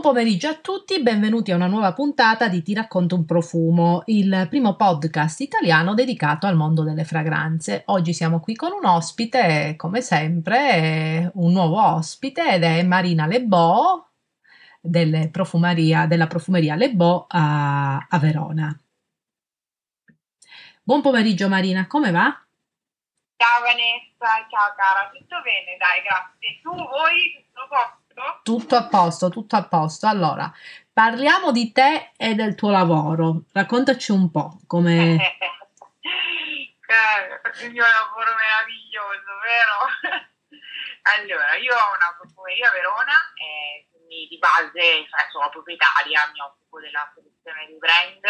Buon pomeriggio a tutti, benvenuti a una nuova puntata di Ti racconto un profumo, il primo podcast italiano dedicato al mondo delle fragranze. Oggi siamo qui con un ospite, come sempre, un nuovo ospite ed è Marina Lebeau della profumeria Lebeau a, a Verona. Buon pomeriggio Marina, come va? Ciao Vanessa, ciao cara, tutto bene, dai, grazie. Tu, voi, tutto posto? Tutto a posto, tutto a posto. Allora, parliamo di te e del tuo lavoro. Raccontaci un po' come... Eh, il mio lavoro meraviglioso, vero? allora, io ho una profumeria a Verona e quindi di base cioè, sono proprietaria, mi occupo della selezione di brand,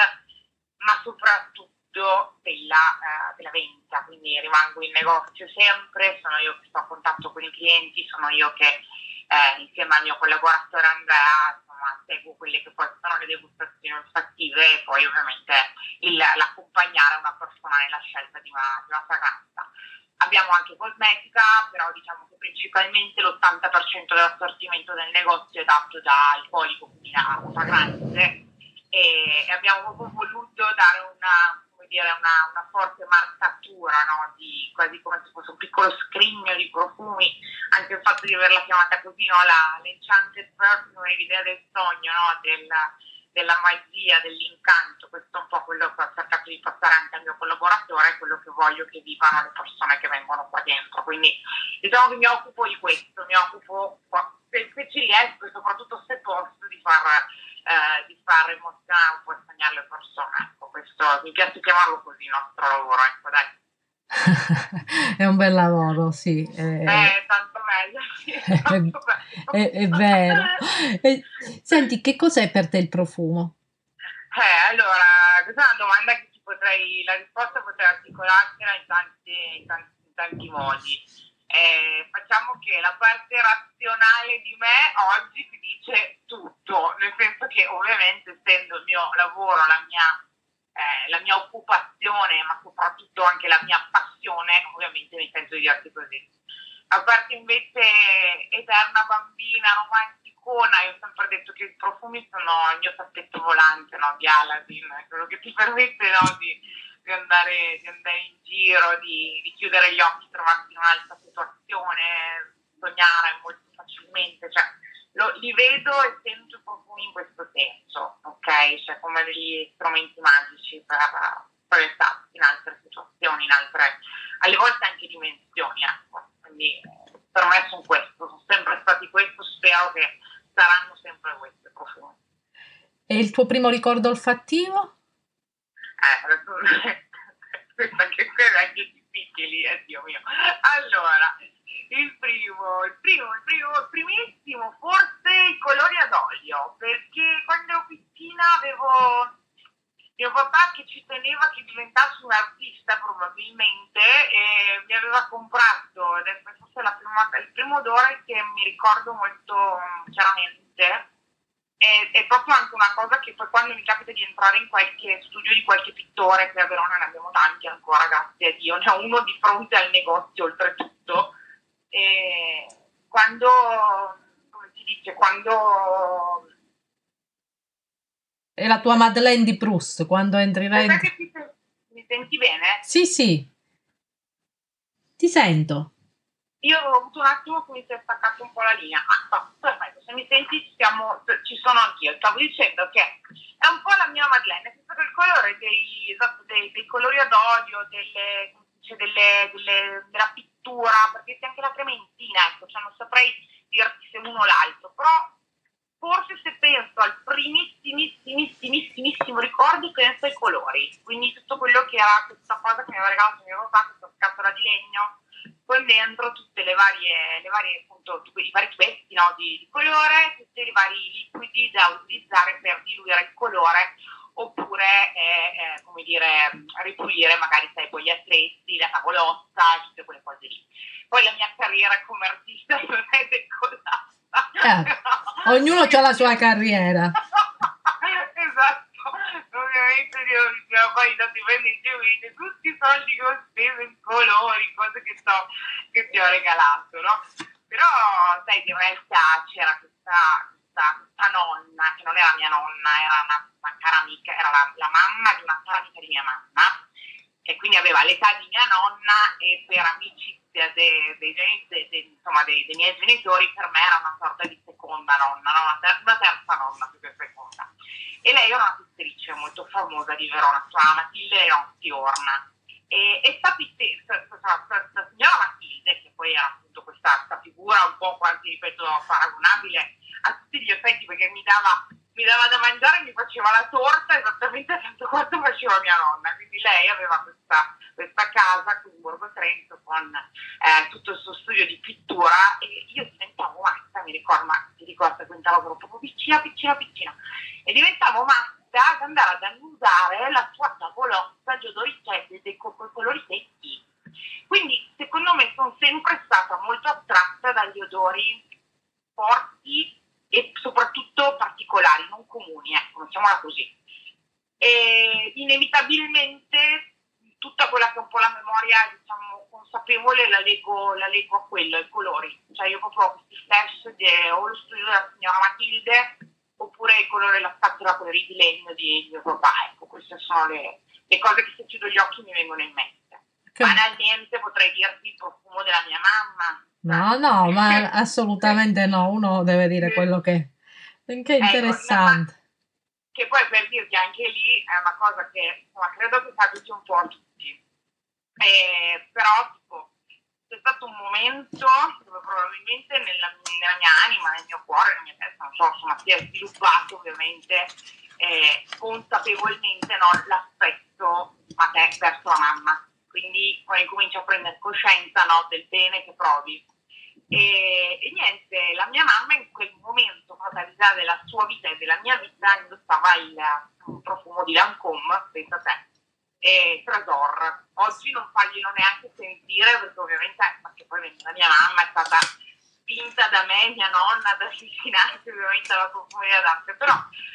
ma soprattutto della, uh, della vendita, quindi rimango in negozio sempre, sono io che sto a contatto con i clienti, sono io che eh, insieme al mio collaboratore Andrea insomma, seguo quelle che poi sono le degustazioni olfattive e poi ovviamente il, l'accompagnare una persona nella scelta di una, di una fragranza. Abbiamo anche cosmetica, però diciamo che principalmente l'80% dell'assortimento del negozio è dato da alcolico, quindi da fragranze, e, abbiamo proprio voluto dare una dire, una, una forte marcatura, no? di, quasi come se fosse un piccolo scrigno di profumi, anche il fatto di averla chiamata così, no? la, l'enchanted perfume, l'idea del sogno, no? del, della magia, dell'incanto, questo è un po' quello che ho cercato di passare anche al mio collaboratore, quello che voglio che vivano le persone che vengono qua dentro. Quindi diciamo che mi occupo di questo, mi occupo, se, se ci riesco e soprattutto se posso, di far eh, di far emozionare un po' e sognare le persone. Ecco, questo, mi piace chiamarlo così il nostro lavoro, ecco dai. è un bel lavoro, sì. È, eh, tanto meglio. Sì, tanto è, è, vero. Senti, che cos'è per te il profumo? Eh, allora, questa è una domanda che potrei, la risposta potrei articolarsela in tanti, in tanti, in tanti modi eh, facciamo che la parte razionale di me oggi ti dice tutto, nel senso che ovviamente essendo il mio lavoro, la mia, eh, la mia occupazione, ma soprattutto anche la mia passione, ovviamente mi sento di dirti così. A parte invece eterna bambina, romanticona, io ho sempre detto che i profumi sono il mio tappeto volante no, di Aladdin, quello che ti permette no, di di andare, di andare in giro, di, di, chiudere gli occhi, trovarsi in un'altra situazione, sognare molto facilmente, cioè, lo, li vedo e sento profumi in questo senso, ok? Cioè come degli strumenti magici per proiettarsi in altre situazioni, in altre, alle volte anche dimensioni, ecco. Quindi per me sono questo, sono sempre stati questo, spero che saranno sempre questi profumi. E il tuo primo ricordo olfattivo? Eh, questa che è anche difficili, eh, Dio mio. Allora, il primo, il primo, il primo, il primissimo, forse i colori ad olio, perché quando ero piccina avevo mio papà che ci teneva che diventassi un artista probabilmente e mi aveva comprato, è forse la prima, il primo odore che mi ricordo molto chiaramente è, è, proprio anche una cosa che poi quando mi capita di entrare in qualche studio di qualche pittore, che a Verona ne abbiamo tanti ancora, grazie a Dio, ne ho uno di fronte al negozio oltretutto, e quando, come si dice, quando... È la tua Madeleine di Proust, quando entrerai... In... Ti, mi senti bene? Sì, sì, ti sento. Io ho avuto un attimo mi si è staccata un po' la linea. Ah, perfetto, se mi senti siamo, ci sono anch'io. Stavo dicendo che è un po' la mia Madeleine, senso che il colore dei, esatto, dei, dei colori ad olio, delle, cioè delle, delle, della pittura, perché c'è anche la trementina, ecco, cioè non saprei dirti se uno o l'altro, però forse se penso al primissimissimissimo ricordo penso ai colori, quindi tutto quello che era questa cosa che mi aveva regalato mio papà, questa scatola di legno con dentro tutte le varie, le varie appunto, i vari tubetti no, di, di, colore, tutti i vari liquidi da utilizzare per diluire il colore oppure eh, eh, come dire, ripulire magari sai, poi gli attrezzi, la tavolotta, tutte quelle cose lì. Poi la mia carriera come artista non è decollata. Eh, ognuno ha la sua carriera. esatto io diciamo, poi da ti prendi in tutti i soldi che ho speso in colori, cose che, so, che ti ho regalato, no? Però sai, in realtà c'era questa, questa, questa, nonna, che non era mia nonna, era una, una cara amica, era la, la, mamma di una cara amica di mia mamma, e quindi aveva l'età di mia nonna e per amicizia dei, dei, dei, insomma, dei, miei genitori per me era una sorta di seconda nonna, no? una, ter- una, terza nonna più che seconda. E lei era una pittrice molto famosa di Verona, chiama Matilde Orna. E, sta, questa, questa signora Matilde, che poi era appunto questa, questa figura un po' quasi, ripeto, paragonabile a tutti gli effetti perché mi dava mi dava da mangiare e mi faceva la torta esattamente tanto quanto faceva mia nonna. Quindi lei aveva questa, questa casa in Borgo Trento con eh, tutto il suo studio di pittura e io diventavo matta, mi ricordo, ma ti ricordo, diventavo proprio piccina, piccina, piccina. E diventavo matta ad andare ad annusare la sua cioè, con quei colori secchi. Quindi secondo me sono sempre stata molto attratta dagli odori forti e soprattutto particolari, non comuni, ecco, mettiamola così. E inevitabilmente tutta quella che è un po' la memoria, diciamo, consapevole la leggo, la leggo a quello, ai colori. Cioè io proprio ho questi flash di o lo studio della signora Matilde oppure il colore della scatola colori di legno di mio papà. Ecco, queste sono le, le cose che se chiudo gli occhi mi vengono in mente. Banalmente potrei dirti il profumo della mia mamma, No, no, ma assolutamente no, uno deve dire quello che, che è ecco, interessante. Ecco, che poi per dirti anche lì è una cosa che insomma, credo che capiti un po' a tutti. Eh, però tipo, c'è stato un momento dove probabilmente nella, nella, mia anima, nel mio cuore, nella mia testa, non so, insomma, si è sviluppato ovviamente eh, consapevolmente no, l'aspetto a te verso la mamma quindi poi cominci a prendere coscienza no, del bene che provi. E, e, niente, la mia mamma in quel momento, al della sua vita e della mia vita, indossava il, profumo di Lancôme, pensa te, e Tresor. Oggi non faglielo neanche sentire perché ovviamente, perché poi la mia mamma è stata spinta da me, mia nonna, ad avvicinarsi ovviamente alla profumeria d'arte, però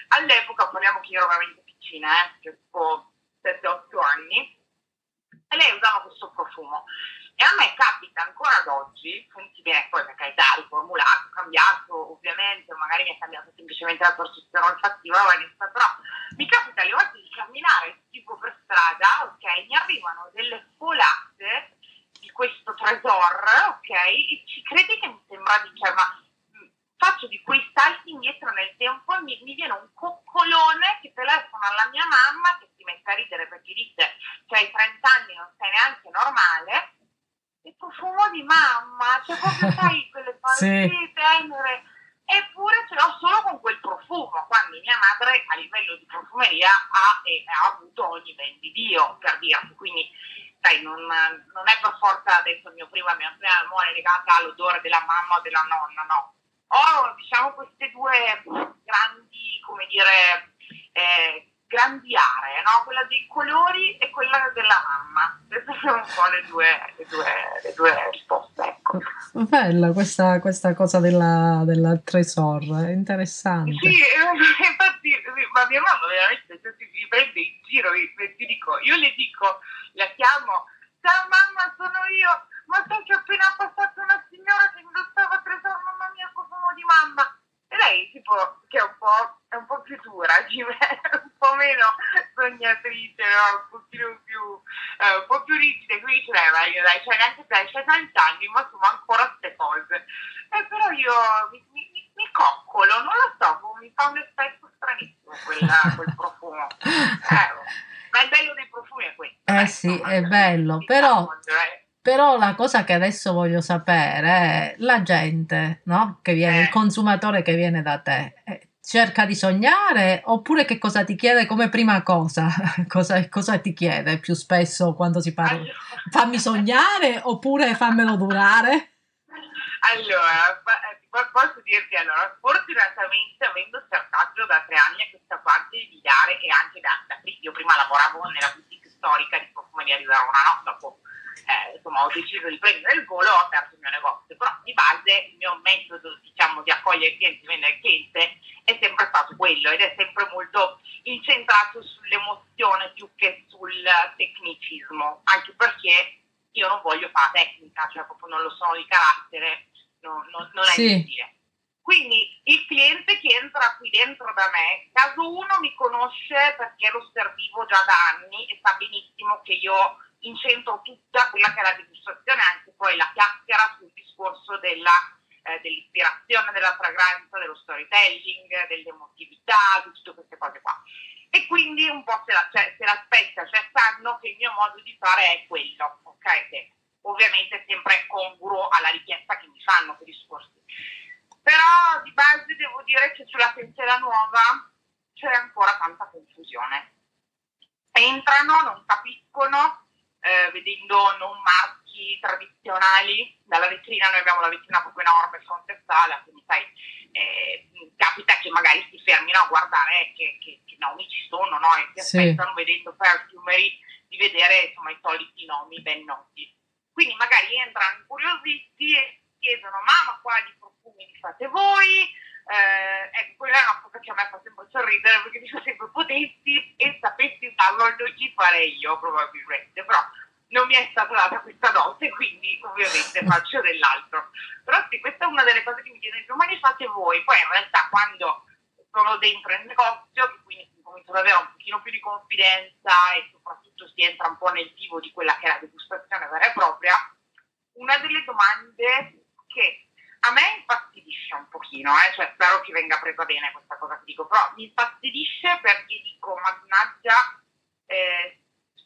all'epoca, parliamo che io ero veramente piccina, eh, tipo 7-8 anni, e lei usava questo profumo. E a me capita ancora ad oggi, senti bene, poi per carità, riformulato, cambiato, ovviamente, magari mi è cambiato semplicemente la percezione olfattiva, però mi capita alle volte di camminare tipo per strada, ok, mi arrivano delle folate di questo tresor, ok, e ci credi che mi sembra di, cioè, ma faccio di quei salti indietro nel tempo e mi, mi, viene un coccolone che telefona alla mia mamma che si mette a ridere perché dice che hai 30 anni non sei neanche normale il profumo di mamma cioè proprio sai quelle cose sì. tenere. Eppure ce l'ho solo con quel profumo. Quando mia madre a livello di profumeria ha, e, ha avuto ogni ben di Dio per dirti quindi sai non, non, è per forza adesso il mio primo, la mia prima memoria legata all'odore della mamma o della nonna no. Ho diciamo queste due grandi, come dire, eh, grandi aree, no? quella dei colori e quella della mamma. Queste sono un po' le due, le due, le due risposte. Ecco. Bella questa, questa cosa della, della tresor, è interessante. Sì, infatti, ma mia mamma veramente se si prende in giro, ti dico, io le dico, la chiamo, ciao mamma sono io, ma sai che ho appena passato una signora che indossava tresor, mamma mia, profumo di mamma. E lei, tipo, che è un po', è un po più dura di me, un po' meno sognatrice, no? un pochino più, eh, un po' più rigida, quindi dice, lei, vai, dai, cioè neanche te, c'hai 30 anni, ma insomma ancora queste cose. E però io mi, mi, mi coccolo, non lo so, mi fa un effetto stranissimo quella, quel profumo. Eh, ma il bello dei profumi è questo. Eh, eh sì, insomma, è bello, però... Cioè, però la cosa che adesso voglio sapere è la gente, no? Che viene, il eh. consumatore che viene da te, eh, cerca di sognare oppure che cosa ti chiede come prima cosa? cosa, cosa ti chiede più spesso quando si parla? Fammi sognare oppure fammelo durare? Allora, eh, posso dirti allora, fortunatamente avendo cercato da tre anni a questa parte di dare e anche da, da io prima lavoravo nella boutique storica di profumeria di Verona, no? Dopo eh, insomma, ho deciso di prendere il volo, ho aperto il mio negozio, però di base il mio metodo diciamo, di accogliere il cliente, di vendere il cliente è sempre stato quello ed è sempre molto incentrato sull'emozione più che sul tecnicismo, anche perché io non voglio fare tecnica, cioè proprio non lo sono di carattere, non, non, non è sì. il stile. Quindi il cliente che entra qui dentro da me, caso uno mi conosce perché lo servivo già da anni e sa benissimo che io incentro tutta quella che è la degustazione, anche poi la chiacchiera sul discorso della, eh, dell'ispirazione della fragranza, dello storytelling, dell'emotività, di tutte queste cose qua. E quindi un po' se, la, cioè, se l'aspetta, cioè sanno che il mio modo di fare è quello, ok? Che ovviamente sempre congruo alla richiesta che mi fanno per i discorsi però di base devo dire che sulla pensiera nuova c'è ancora tanta confusione. Entrano, non capiscono, eh, vedendo non marchi tradizionali, dalla vetrina noi abbiamo la vetrina proprio enorme, frontale, quindi sai, eh, capita che magari si fermino a guardare che, che, che nomi ci sono, no? E si sì. aspettano vedendo perfumery di vedere insomma i soliti nomi ben noti. Quindi magari entrano incuriositi e chiedono ma, ma quali profumi li fate voi? Eh, ecco, quella è una cosa che a me fa sempre sorridere perché dico sempre potessi e sapessi farlo li farei io probabilmente, però non mi è stata data questa dose, quindi ovviamente faccio dell'altro. Però sì, questa è una delle cose che mi chiedono, ma li fate voi? Poi in realtà quando sono dentro il negozio, che quindi comincio ad avere un pochino più di confidenza e soprattutto si entra un po' nel vivo di quella che è la degustazione vera e propria, una delle domande che a me infastidisce un pochino, eh? cioè spero che venga presa bene questa cosa che dico, però mi infastidisce perché dico, mannaggia, eh,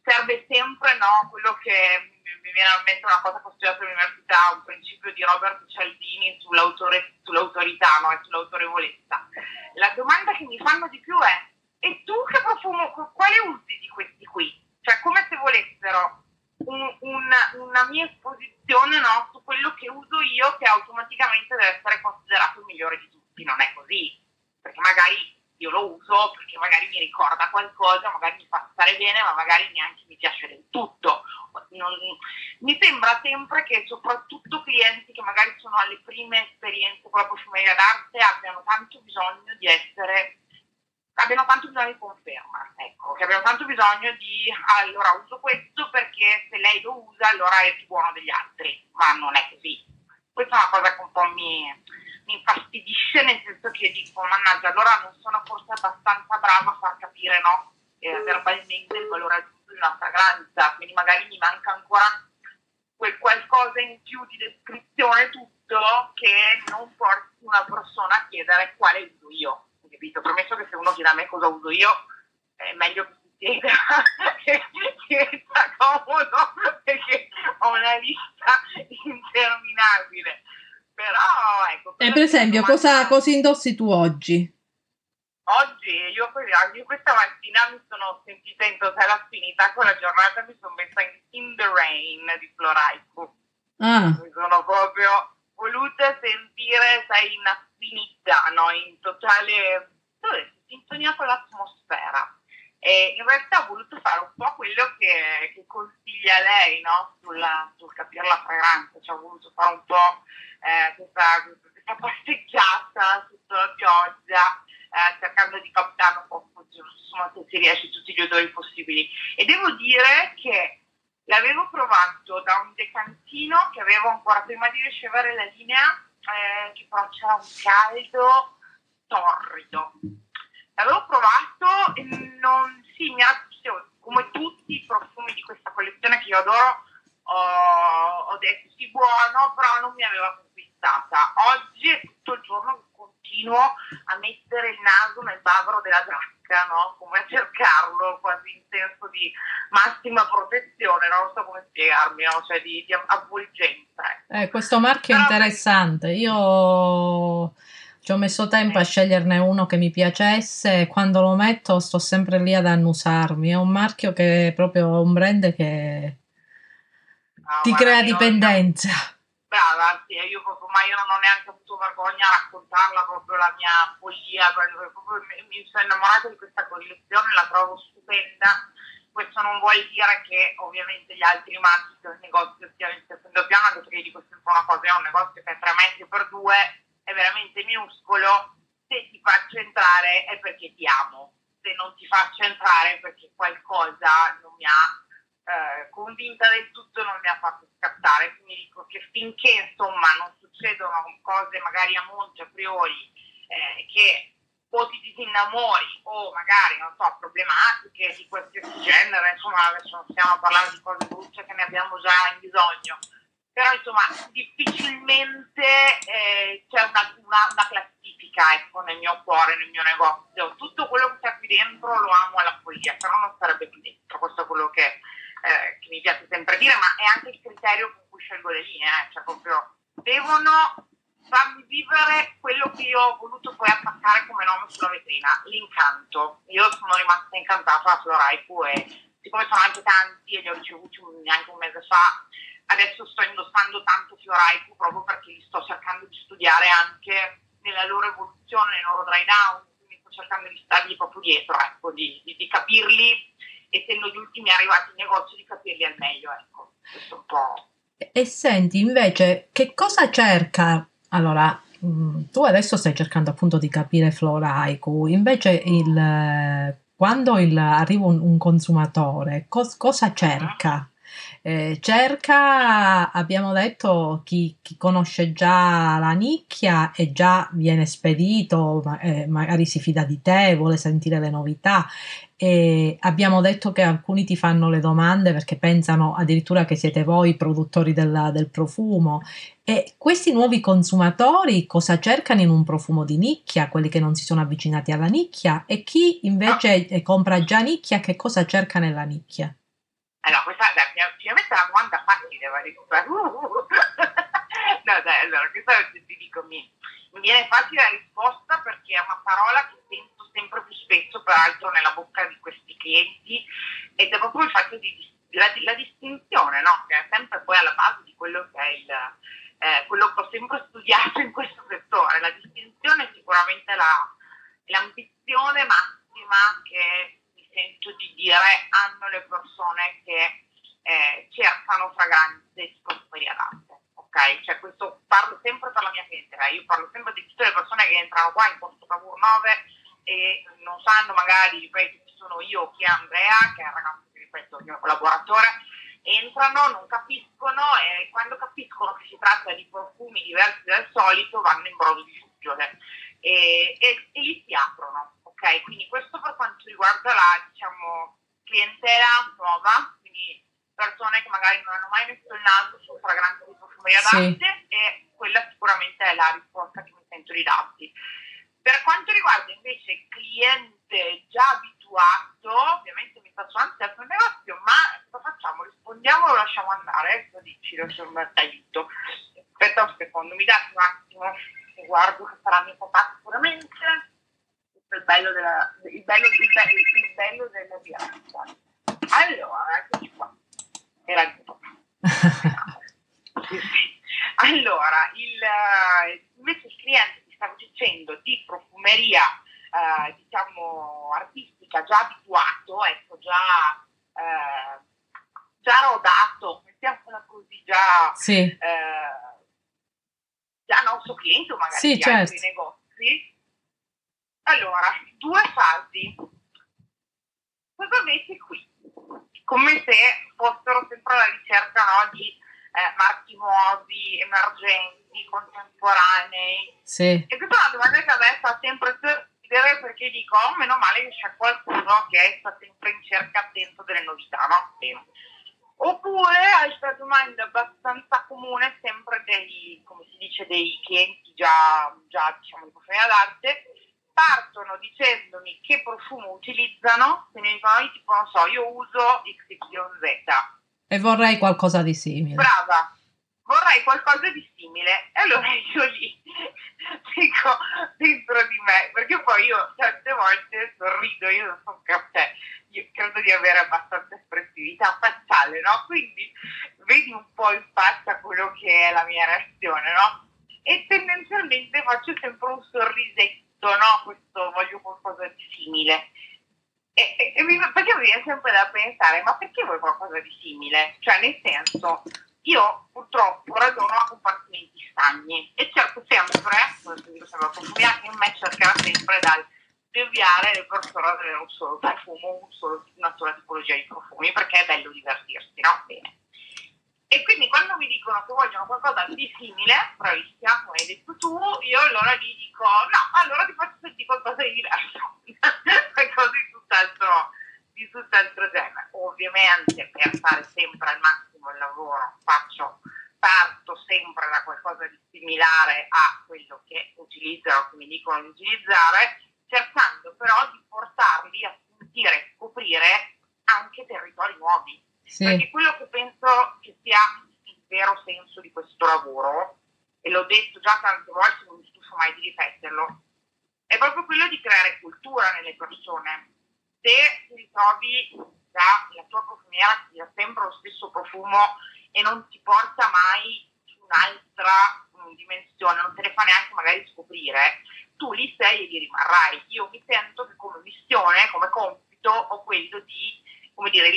serve sempre no, quello che mi viene a mente una cosa che ho studiato all'università, un principio di Robert Cialdini sull'autorità no, e sull'autorevolezza. La domanda che mi fanno di più è, e tu che profumo, quale usi di questi qui? Cioè come se volessero un, un, una mia esposizione no, su quello che uso io che automaticamente deve essere considerato il migliore di tutti. Non è così, perché magari io lo uso perché magari qualcosa, magari mi fa stare bene, ma magari neanche mi piace del tutto. Non, mi sembra sempre che soprattutto clienti che magari sono alle prime esperienze con la profumeria d'arte abbiano tanto bisogno di essere abbiano tanto bisogno di conferma, ecco, che abbiano tanto bisogno di allora uso questo perché se lei lo usa allora è più buono degli altri, ma non è così. Questa è una cosa che un po' mi, mi infastidisce, nel senso che dico, mannaggia, allora non sono forse abbastanza brava a far capire no, eh, verbalmente il valore aggiunto di una fragranza, quindi magari mi manca ancora quel qualcosa in più di descrizione tutto che non porti una persona a chiedere quale uso io capito? Promesso che se uno chiede a me cosa uso io, è meglio che si spiega che diventa comodo perché ho una lista interminabile. Però ecco. E per esempio, cosa, cosa indossi tu oggi? Oggi io, io, questa mattina mi sono sentita in totale affinità con la giornata, mi sono messa in In the Rain di Floraico. Ah. Mi sono proprio voluta sentire, sai, in affinità, no? in totale sintonia con l'atmosfera. E in realtà ho voluto fare un po' quello che, che consiglia lei no? Sulla, sul capire la fragranza, cioè ho voluto fare un po' eh, questa, questa, passeggiata sotto la pioggia, eh, cercando di captare un po' insomma, se si riesce tutti gli odori possibili. E devo dire che l'avevo provato da un decantino che avevo ancora prima di ricevere la linea, eh, che però c'era un caldo torrido. L'avevo provato e non, sì, mi ha, come tutti i profumi di questa collezione che io adoro, ho, ho detto sì buono, però non mi aveva conquistata. Oggi è tutto il giorno che continuo a mettere il naso nel bavero della giacca, no? come a cercarlo quasi in senso di massima protezione, non so come spiegarmi, no? cioè di, di avvolgenza. Ecco. Eh, questo marchio è interessante, io ci ho messo tempo a sceglierne uno che mi piacesse e quando lo metto sto sempre lì ad annusarmi. È un marchio che è proprio un brand che no, ti crea dipendenza. Brava, sì, io proprio, ma io non ho neanche avuto vergogna a raccontarla proprio la mia follia, proprio mi sono innamorata di questa collezione, la trovo stupenda. Questo non vuol dire che ovviamente gli altri marchi del negozio siano in secondo piano, anche perché dico sempre una cosa, è un negozio che è 3 metri per 2 è veramente minuscolo, se ti faccio entrare è perché ti amo, se non ti faccio entrare è perché qualcosa non mi ha eh, convinta del tutto non mi ha fatto scattare, quindi dico che finché insomma non succedono cose magari a monte a priori eh, che o ti disinnamori o magari, non so, problematiche di qualsiasi genere, insomma adesso non stiamo a parlare di cose brutte che ne abbiamo già in bisogno, però insomma difficilmente eh, c'è una, una, una, classifica ecco, nel mio cuore, nel mio negozio, tutto quello che c'è qui dentro lo amo alla follia, però non sarebbe qui dentro, questo è quello che, eh, che mi piace sempre dire, ma è anche il criterio con cui scelgo le linee, eh, cioè proprio devono farmi vivere quello che io ho voluto poi attaccare come nome sulla vetrina, l'incanto. Io sono rimasta incantata da Floraiku e siccome sono anche tanti e li ho ricevuti neanche un mese fa, adesso sto indossando tanto Fioraiku proprio perché li sto cercando di studiare anche nella loro evoluzione, nei loro dry down, quindi sto cercando di stargli proprio dietro, ecco, di, di, di capirli, essendo gli ultimi arrivati in negozio, di capirli al meglio, ecco. Questo un po'... E senti invece che cosa cerca allora, mm, tu adesso stai cercando appunto di capire Flora Haiku, invece il, quando il, arriva un, un consumatore, cos, cosa cerca? Eh, cerca, abbiamo detto, chi, chi, conosce già la nicchia e già viene spedito, ma, eh, magari si fida di te, vuole sentire le novità. E abbiamo detto che alcuni ti fanno le domande perché pensano addirittura che siete voi produttori del, del profumo. E questi nuovi consumatori cosa cercano in un profumo di nicchia, quelli che non si sono avvicinati alla nicchia, e chi invece ah. compra già nicchia, che cosa cerca nella nicchia? Allora, questa effettivamente è una domanda facile, va uh, no, dai, allora, questa ti dico, mi, mi viene facile la risposta perché è una parola che sento sempre più spesso, peraltro, nella bocca di questi clienti, ed è proprio il fatto di, la, la distinzione, no? Che è sempre poi alla base di quello che è il, eh, quello che ho sempre studiato in questo settore. La distinzione è sicuramente la, l'ambizione massima che sento di dire hanno le persone che eh, cercano fragranze di profumeria d'arte. Ok? Cioè questo parlo sempre per la mia clientela, io parlo sempre di tutte le persone che entrano qua in Porto Cavour 9 e non sanno magari, ripeto, chi sono io chi è Andrea, che è il ragazzo che ripeto, il mio collaboratore, entrano, non capiscono e quando capiscono che si tratta di profumi diversi dal solito vanno in brodo di suggiole e, e, e li si aprono Ok, quindi questo per quanto riguarda la diciamo, clientela nuova, persone che magari non hanno mai messo il naso su fragranze di profumeria d'arte sì. e quella sicuramente è la risposta che mi sento di darti. Per quanto riguarda invece il cliente già abituato, ovviamente mi faccio ansia al negozio, ma cosa facciamo? Rispondiamo o lo lasciamo andare? Ecco, dici, lo aiuto. Aspetta un secondo, mi dai un attimo, guardo che sarà mio papà sicuramente il bello della, il bello, il bello, il bello della diretta. Allora, qua. Era il Allora, il, invece il cliente ti stavo dicendo di profumeria, eh, diciamo, artistica, già abituato, ecco, già, eh, già rodato, mettiamola così, già, sì. eh, già nostro cliente o magari sì, di certo. altri negozi, allora, due fasi. Cosa metti qui? Come se fossero sempre alla ricerca no, di eh, marchi nuovi, emergenti, contemporanei. Sì. E questa è una domanda che a me fa sempre sorridere perché dico, oh, meno male che c'è qualcuno che sta sempre in cerca attento delle novità, no? Oppure, altra domanda abbastanza comune, sempre dei, come si dice, dei clienti già, già diciamo, di professione d'arte, partono dicendomi che profumo utilizzano, se ne dicono, tipo, non so, io uso XYZ. E vorrei qualcosa di simile. Brava, vorrei qualcosa di simile. E allora io lì dico dentro di me, perché poi io certe volte sorrido, io non so caffè, io credo di avere abbastanza espressività facciale, no? Quindi vedi un po' in faccia quello che è la mia reazione, no? E tendenzialmente faccio sempre un sorrisetto no, questo voglio qualcosa di simile. E, e, e mi, perché mi viene sempre da pensare, ma perché vuoi qualcosa di simile? Cioè, nel senso, io purtroppo ragiono a compartimenti stagni e cerco sempre, anche in me cercherà sempre dal deviare le persone ad avere un solo profumo, un solo, una sola tipologia di profumi, perché è bello divertirsi, no? Bene. E quindi quando mi dicono che vogliono qualcosa di simile, bravissima, come hai detto tu, io allora gli dico no, allora ti faccio sentire qualcosa di diverso, qualcosa di tutt'altro, di tutt'altro genere. Ovviamente per fare sempre al massimo il lavoro faccio, parto sempre da qualcosa di similare a quello che utilizzano, che mi dicono di utilizzare, cercando però di portarli a sentire e scoprire anche territori nuovi sì. Perché quello che penso che sia il vero senso di questo lavoro, e l'ho detto già tante volte, non mi stufo mai di ripeterlo, è proprio quello di creare cultura nelle persone. Se ti ritrovi la tua profumiera ti ha sempre lo stesso profumo e non ti porta mai su un'altra um, dimensione, non te ne fa neanche magari scoprire, tu lì sei e lì rimarrai. Io mi sento che come missione, come compito, ho quello di, come dire,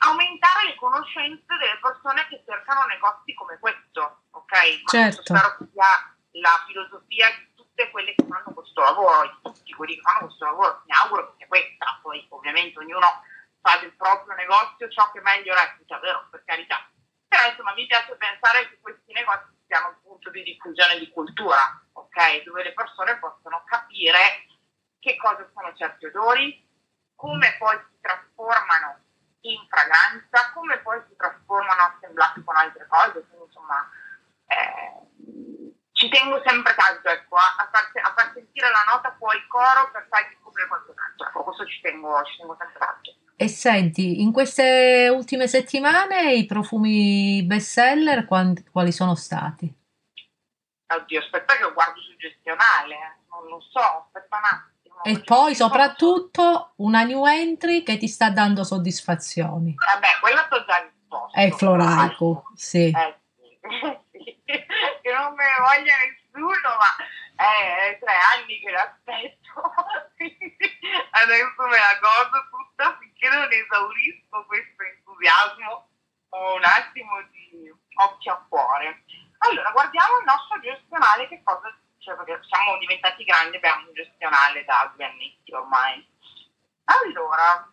aumentare le conoscenze delle persone che cercano negozi come questo, ok? Certo. Spero che sia la filosofia di tutte quelle che fanno questo lavoro, di tutti quelli che fanno questo lavoro, mi auguro che sia questa, poi ovviamente ognuno fa del proprio negozio ciò che meglio reputa, vero? Per carità. Però insomma mi piace pensare che questi negozi siano un punto di diffusione di cultura, ok? Dove le persone possono capire che cosa sono certi odori, come poi si trasformano in fragranza, come poi si trasformano assemblati con altre cose, quindi insomma eh, ci tengo sempre tanto ecco, a, far, a, far, sentire la nota fuori coro per fargli scoprire qualcos'altro, ecco, questo ci tengo, ci tengo sempre tanto. E senti, in queste ultime settimane i profumi best seller quali sono stati? Oddio, aspetta che guardo suggestionale, non lo so, aspetta un attimo. E poi soprattutto una new entry che ti sta dando soddisfazioni. Vabbè, quella sto già risposto. È Floraico, sì. Eh, sì. che non me ne voglia nessuno, ma è tre anni che l'aspetto. Adesso me la godo tutta finché non esaurisco questo entusiasmo. Ho un attimo di occhio a cuore. Allora, guardiamo il nostro gestionale che cosa cioè perché siamo diventati grandi, abbiamo un gestionale da due annetti ormai. Allora,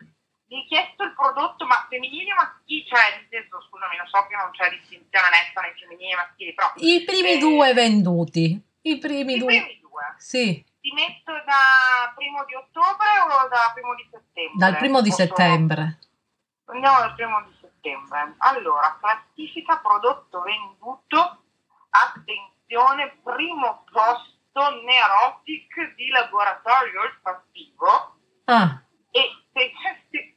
mi hai chiesto il prodotto ma femminile o maschile, cioè nel senso, scusami, non so che non c'è distinzione netta nei femminili e maschili, però... I primi eh, due venduti, i primi i due. Primi due. Sì. Ti metto da primo di ottobre o da primo di settembre? Dal primo di Posso... settembre. Andiamo dal primo di settembre. Allora, classifica prodotto venduto, attenzione edizione primo posto Neurotic di laboratorio olfattivo ah. e se, se,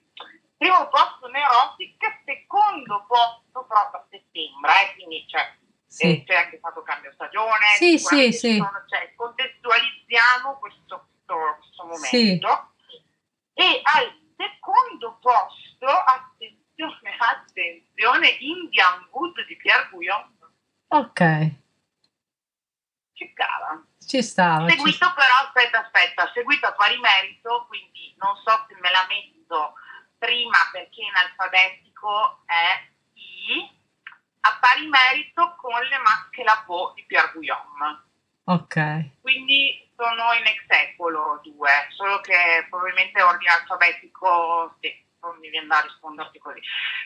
primo posto Neurotic, secondo posto proprio a settembre, eh, quindi cioè, sì. eh, c'è anche stato cambio stagione, sì, sì, sì. Sono, cioè, contestualizziamo questo, questo, questo momento sì. e al secondo posto, attenzione, attenzione, Indian Wood di Pierre Bouillon. Ok ci stava. Ci stava. Seguito ci... però, aspetta, aspetta, seguito a pari merito, quindi non so se me la metto prima perché in alfabetico è I, a pari merito con le masche la Po di Pierre Guillaume. Ok. Quindi sono in ex loro due, solo che probabilmente ordine alfabetico, sì non mi viene da risponderti così.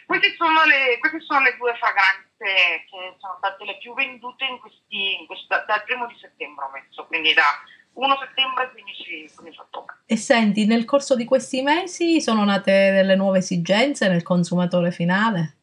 Queste sono, le, queste sono le due fragranze che sono state le più vendute in questi, in questo, dal primo di settembre ho messo, quindi da 1 settembre al 15, 15 ottobre. E senti, nel corso di questi mesi sono nate delle nuove esigenze nel consumatore finale?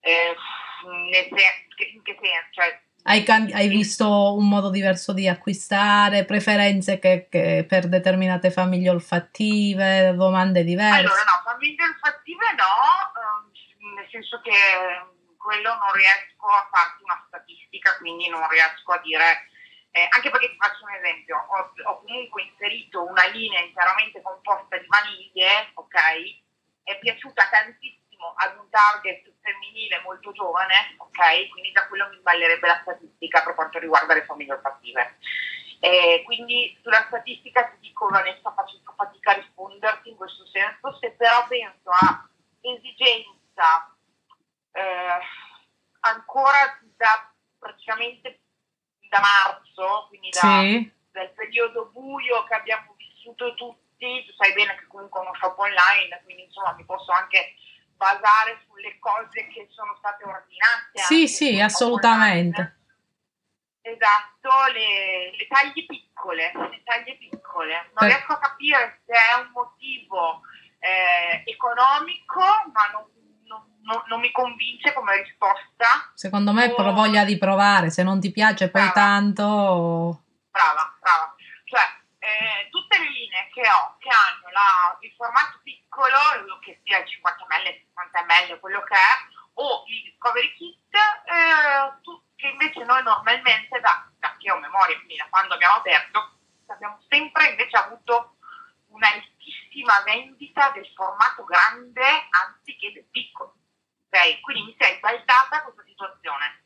Eh, in che senso? Cioè, hai, hai, visto un modo diverso di acquistare, preferenze che, che per determinate famiglie olfattive, domande diverse? Allora no, famiglie olfattive no, ehm, nel senso che quello non riesco a farti una statistica, quindi non riesco a dire, eh, anche perché ti faccio un esempio, ho, ho comunque inserito una linea interamente composta di vaniglie, ok? È piaciuta tantissimo ad un target femminile molto giovane, ok? Quindi da quello mi ballerebbe la statistica per quanto riguarda le famiglie olfattive. Eh, quindi sulla statistica ti dico Vanessa faccio fatica a risponderti in questo senso, se però penso a esigenza eh, ancora da praticamente da marzo, quindi da, sì. del periodo buio che abbiamo vissuto tutti, tu sai bene che comunque ho uno shop online, quindi insomma mi posso anche basare sulle cose che sono state ordinate. Sì, sì, assolutamente. Esatto, le, le, taglie piccole, le taglie piccole. Non riesco a capire se è un motivo eh, economico, ma non, non, non, mi convince come risposta. Secondo me o... voglia di provare, se non ti piace poi brava. tanto... Brava, brava. Eh, tutte le linee che ho, che hanno la, il formato piccolo, che sia il 50 ml, il 60 ml, quello che è, o il Discovery Kit, eh, tu, che invece noi normalmente, da, da che ho memoria, quindi da quando abbiamo aperto, abbiamo sempre invece avuto una altissima vendita del formato grande anziché del piccolo. Okay? Quindi mi si è questa situazione.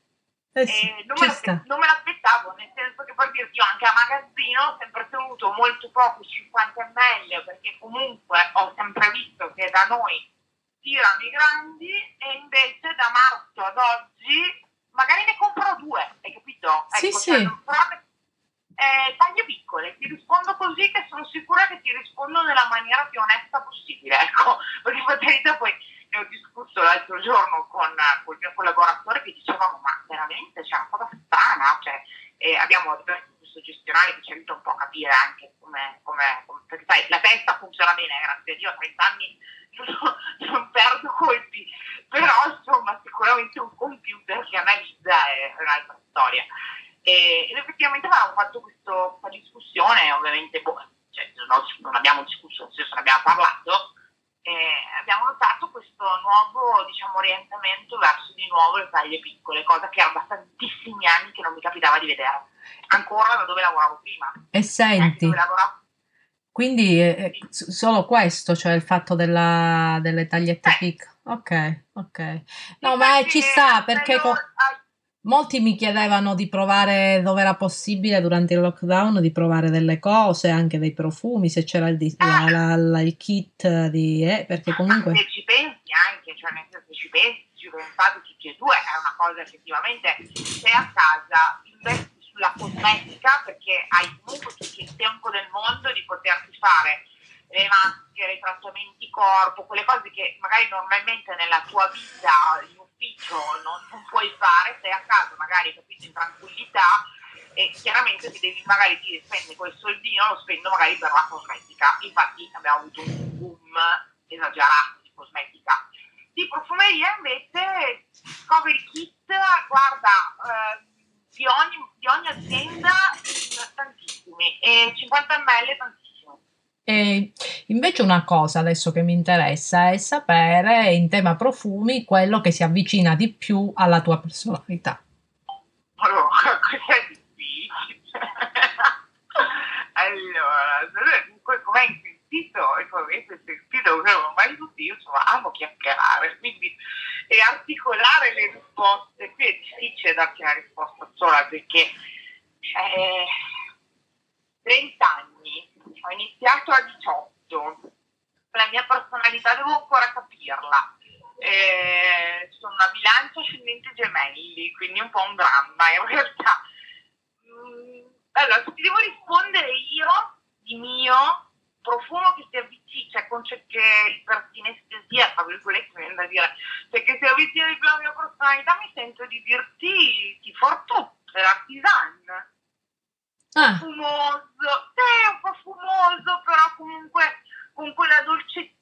Eh sì, non, me non, me l'aspettavo, nel senso che per dirti io anche a magazzino ho sempre tenuto molto poco 50 ml perché comunque ho sempre visto che da noi tirano i grandi e invece da marzo ad oggi magari ne compro due, hai capito? Sì, ecco, sì. Cioè, eh, taglie piccole, ti rispondo così che sono sicura che ti rispondo nella maniera più onesta possibile, ecco, perché per poi ne ho discusso l'altro giorno con, con, il mio collaboratore che dicevamo ma veramente c'è una cosa strana, cioè, eh, abbiamo diversi questo gestionale che ci aiuta un po' a capire anche come, come, come perché sai, la testa funziona bene, grazie a Dio, a 30 anni non, non perdo colpi, però insomma sicuramente un computer che analizza è un'altra storia. E, ed effettivamente avevamo fatto questa discussione, ovviamente boh, cioè, non, non, abbiamo discusso, nel senso ne abbiamo parlato, e abbiamo notato questo nuovo diciamo, orientamento verso di nuovo le taglie piccole, cosa che erano da tantissimi anni che non mi capitava di vedere, ancora da dove lavoravo prima. E senti, eh, quindi è solo questo, cioè il fatto della, delle tagliette eh. piccole. Ok, ok. No, ma ci sta perché co- molti mi chiedevano di provare dove era possibile durante il lockdown, di provare delle cose, anche dei profumi, se c'era il, la, la, la, il kit di... Eh, perché comunque... Se ci pensi anche, cioè nel senso ci pensi, ci pensate tutti e due, è una cosa effettivamente, sei a casa, investi sulla cosmetica perché hai comunque tutto il tempo del mondo di poterti fare le maschere, i trattamenti corpo, quelle cose che magari normalmente nella tua vita ufficio non, non puoi fare, sei a casa magari capito in tranquillità e chiaramente ti devi magari dire spende quel soldino, lo spendo magari per la cosmetica. Infatti abbiamo avuto un boom esagerato di cosmetica. Di profumeria invece Cover Kit, guarda, eh, di ogni, di ogni azienda tantissimi e 50 ml tantissimi. E invece una cosa adesso che mi interessa è sapere in tema profumi quello che si avvicina di più alla tua personalità. Difficile. allora, come hai sentito, e come avete sentito, ormai tutti io insomma amo chiacchierare, quindi e articolare le risposte. Qui è difficile darti una risposta sola perché eh, 30 anni, ho iniziato a 18, la mia personalità devo ancora capirla. Eh, sono una bilancia ascendente gemelli, quindi un po' un dramma in realtà. Mm, allora, se ti devo rispondere io di mio, profumo che si avvicina, cioè con c'è che per sinestesia, tra virgolette, mi viene da dire, cioè che si avvicina di più alla mia personalità, mi sento di dirti ti fortù, per artisan. Ah. Fumoso, sì, un po' fumoso, però comunque con quella dolcezza,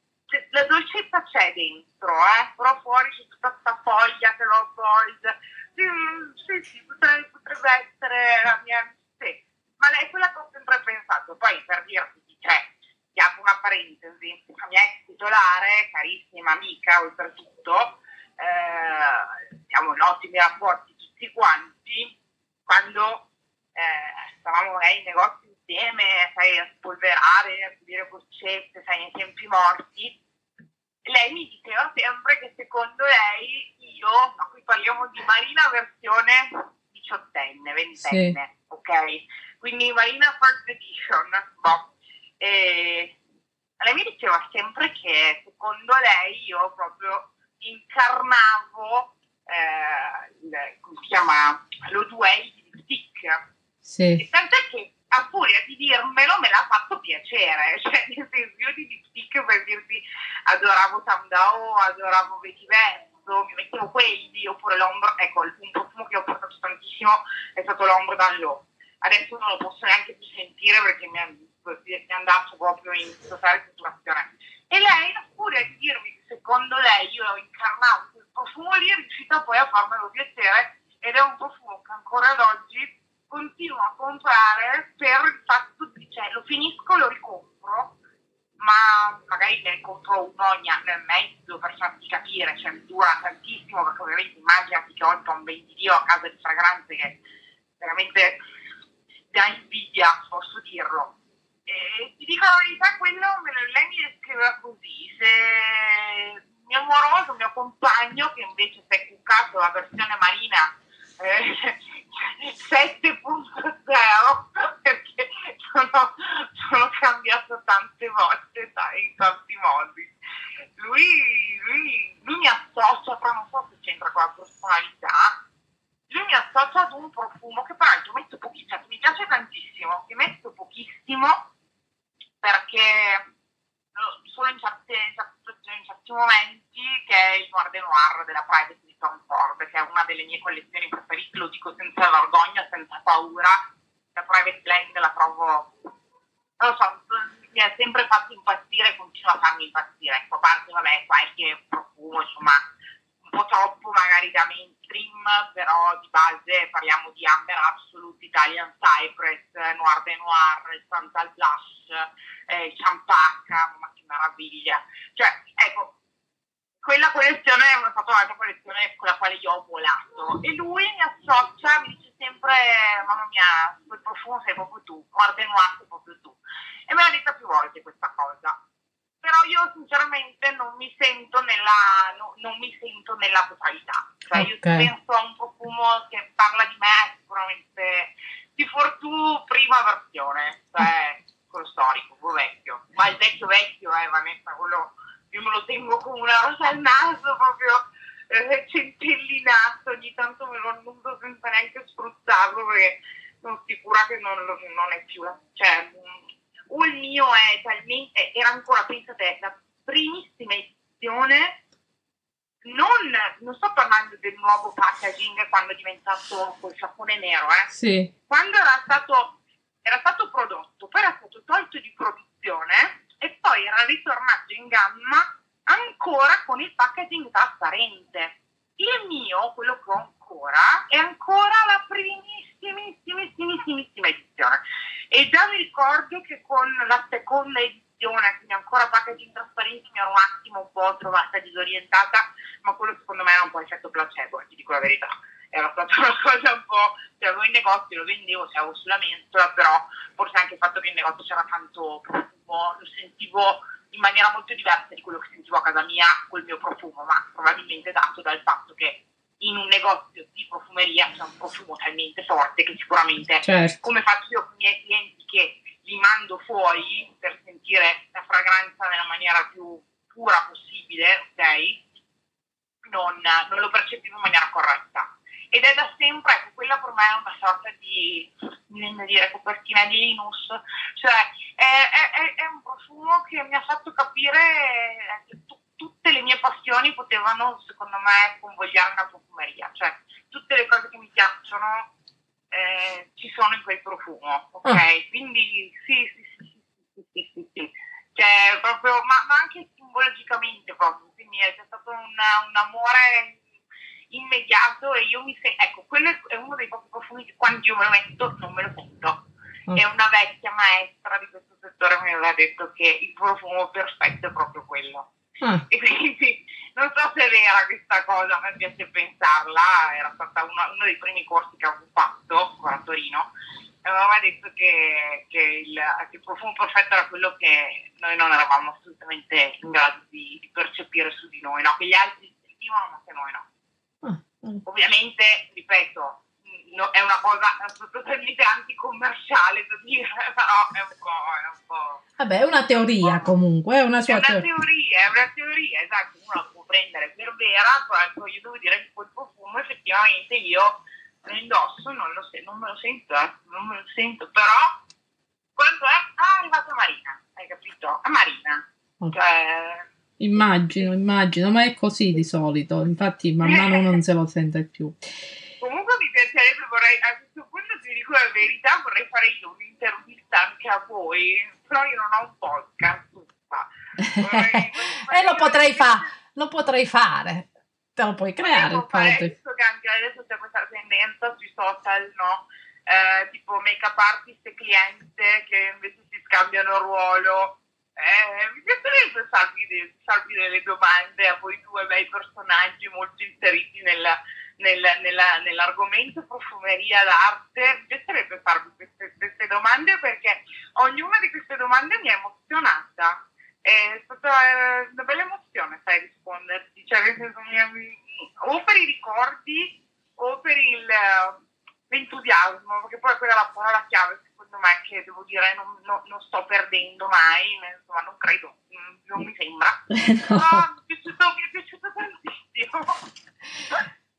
la dolcezza c'è dentro, eh? però fuori c'è tutta questa foglia che lo avvolge. Sì, sì, sì potrebbe, potrebbe essere la mia... Sì. Ma lei è quella che ho sempre pensato, poi per dirti, cioè, ti apro una parentesi, la mia ex titolare, carissima amica oltretutto, eh, siamo in ottimi rapporti tutti quanti, quando eh, stavamo lei in negozio insieme, sai, a spolverare, a pulire boccette, sai, nei tempi morti, lei mi diceva sempre che secondo lei io, ma qui parliamo di Marina versione diciottenne, ventenne, sì. ok? Quindi Marina First Edition, boh e lei mi diceva sempre che secondo lei io proprio incarnavo eh, il, come si chiama, lo duel di stick. Sì. E tant'è che a furia di dirmelo me l'ha fatto piacere, cioè nel senso io di lipstick per dirti adoravo Tamdao, adoravo Vetiverso, mi mettevo quelli, oppure l'ombro, ecco un profumo che ho portato tantissimo è stato l'ombro d'Allò, adesso non lo posso neanche più sentire perché mi è andato proprio in totale saturazione. E lei, a furia di dirmi che secondo lei io ho incarnato quel profumo lì, è riuscita poi a farmelo piacere ed è un profumo che ancora ad oggi continuo a comprare per il fatto di, cioè, lo finisco, lo ricompro, ma magari ne compro uno ogni anno e mezzo per farti capire, cioè dura tantissimo perché ovviamente immaginati che ho il Tom Dio a casa di fragranze che veramente da invidia, posso dirlo. E ti dico la verità, quello me lo, lei mi descriveva così, se mio amoroso, mio compagno, che invece si è cuccato la versione marina eh, 7.0 perché sono, sono, cambiato tante volte in tanti modi. Lui, lui, lui, mi associa però non so se c'entra con la personalità lui mi associa ad un profumo che peraltro metto pochissimo mi piace tantissimo che metto pochissimo perché solo in, certe, in certi momenti che è il Noir de Noir della Private di Tom Ford, che è una delle mie collezioni preferite, lo dico senza vergogna, senza paura. La Private Blend la trovo, non lo so, mi ha sempre fatto impazzire e continua a farmi impazzire. Ecco, a parte, vabbè, qualche profumo, insomma, un po' troppo magari da mainstream, però di base parliamo di Amber Absolute, Italian Cypress, Noir de Noir, Santal Blush, eh, Champacca, ma che meraviglia. Cioè, ecco, quella collezione è stata un'altra collezione con la quale io ho volato e lui mi associa, mi dice sempre, mamma mia, quel profumo sei proprio tu, guarda in sei proprio tu. E me l'ha detta più volte questa cosa. Però io sinceramente non mi sento nella, no, non mi sento nella totalità. Cioè okay. io penso a un profumo che parla di me sicuramente di Fortù prima versione, cioè quello storico, quello vecchio. Ma il vecchio vecchio, eh, Vanessa, quello io me lo tengo come una rosa al naso, proprio eh, centellinato, ogni tanto me lo annuso senza neanche spruzzarlo perché sono sicura che non, non è più la... Cioè, o il mio è talmente... Era ancora, pensate, la primissima edizione non, non, sto parlando del nuovo packaging quando è diventato quel sapone nero, eh. Sì. Quando era stato, era stato prodotto, poi era stato tolto di produzione e poi era ritornato in gamma ancora con il packaging trasparente. Il mio, quello che ho ancora, è ancora la primissimissima edizione. E già mi ricordo che con la seconda edizione, quindi ancora packaging trasparente, mi ero un attimo un po' trovata disorientata, ma quello secondo me era un po' effetto placebo, ti dico la verità. Era stata una cosa un po', cioè avevo in negozio, lo vendevo, cioè avevo sulla mensola, però forse anche il fatto che in negozio c'era tanto profumo, lo sentivo in maniera molto diversa di quello che sentivo a casa mia col mio profumo, ma probabilmente dato dal fatto che in un negozio di profumeria c'è un profumo talmente forte che sicuramente, certo. come faccio io con i miei clienti che li mando fuori per sentire la fragranza nella maniera più pura possibile, ok? Non, non lo percepivo in maniera corretta ed è da sempre, ecco, quella per me è una sorta di, mi viene a dire, copertina di Linus, cioè è, è, è, un profumo che mi ha fatto capire che t- tutte le mie passioni potevano, secondo me, convogliare una profumeria, cioè tutte le cose che mi piacciono eh, ci sono in quel profumo, ok? Oh. Quindi sì, sì, sì, sì, sì, sì, sì. Cioè, proprio, ma, ma anche simbologicamente proprio, quindi è stato un, un amore immediato e io mi sento, ecco, quello è uno dei pochi profumi che quando io me lo metto non me lo sento. Mm. È una vecchia maestra di questo settore mi aveva detto che il profumo perfetto è proprio quello. Mm. E quindi non so se è vera questa cosa, a me piace pensarla, era stata una, uno dei primi corsi che avevo fatto qua a Torino e mi aveva detto che, che, il, che, il, profumo perfetto era quello che noi non eravamo assolutamente in grado di, di percepire su di noi, no? che gli altri sentivano ma che noi no. Ovviamente, ripeto, no, è una cosa totalmente anticommerciale da dire, però è un po'... È un po'... Vabbè, è una teoria comunque, è una sua è una teoria. È una teoria, esatto, uno la può prendere per vera, però ecco, io devo dire che quel profumo effettivamente io lo indosso, non, lo se- non me lo sento, eh, non me lo sento, però quando è, ah, è arrivata Marina, hai capito? È Marina. Okay. Cioè, immagino, immagino, ma è così di solito, infatti man mano non se lo sente più. Comunque mi piacerebbe, vorrei, a questo punto ti dico la verità, vorrei fare io un'intervista anche a voi, però io non ho un podcast. e lo potrei, fa- lo potrei fare, te lo puoi creare podcast. Visto che anche adesso c'è questa tendenza sui social, no? Eh, tipo make-up artist e cliente che invece si scambiano ruolo. Eh, mi piacerebbe farvi, farvi delle domande a voi due bei personaggi molto inseriti nella, nel, nella, nell'argomento profumeria d'arte. Mi piacerebbe farvi queste, queste, domande perché ognuna di queste domande mi ha emozionata. È stata una bella emozione, sai, risponderti. Cioè, o per i ricordi o per il, l'entusiasmo, perché poi quella è la parola chiave secondo me che devo dire non, non, non sto perdendo mai, insomma non credo, non mi sembra. no. oh, mi, è piaciuto, mi è piaciuto tantissimo.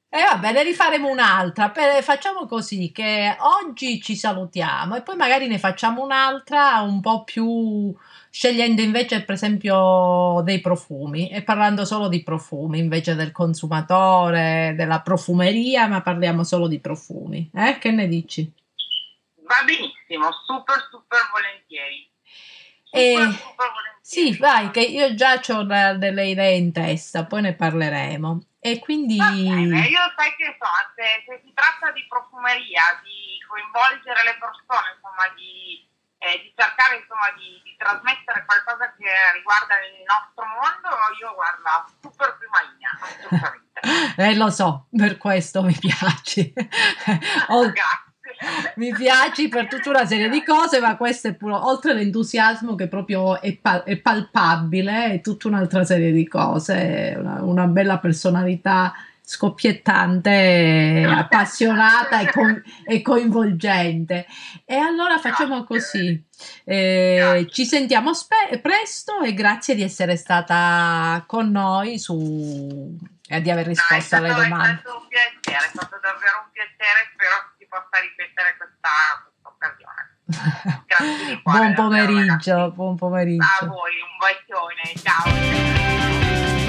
E eh, vabbè, ne rifaremo un'altra. Per, facciamo così che oggi ci salutiamo e poi magari ne facciamo un'altra un po' più scegliendo invece per esempio dei profumi e parlando solo di profumi invece del consumatore, della profumeria, ma parliamo solo di profumi. Eh? Che ne dici? Va benissimo, super super volentieri. Super, e... super volentieri. Sì, vai, che io già ho delle idee in testa, poi ne parleremo. E quindi... Bene, io sai che so, se, se, si tratta di profumeria, di coinvolgere le persone, insomma, di, eh, di cercare insomma, di, di, trasmettere qualcosa che riguarda il nostro mondo, io guarda, super prima linea, assolutamente. eh, lo so, per questo mi piace. oh, Grazie mi piaci per tutta una serie di cose, ma questo è pure, oltre all'entusiasmo che proprio è, pal- è palpabile, è tutta un'altra serie di cose, una, una bella personalità scoppiettante, appassionata e, co- e, coinvolgente. E allora facciamo così. Eh, ci sentiamo spe- presto e grazie di essere stata con noi su, e di aver risposto no, alle domande. È stato un piacere, è stato davvero un piacere, spero possa riflettere questa, occasione. Grazie buon pomeriggio, buon pomeriggio. A voi, un bacione, ciao.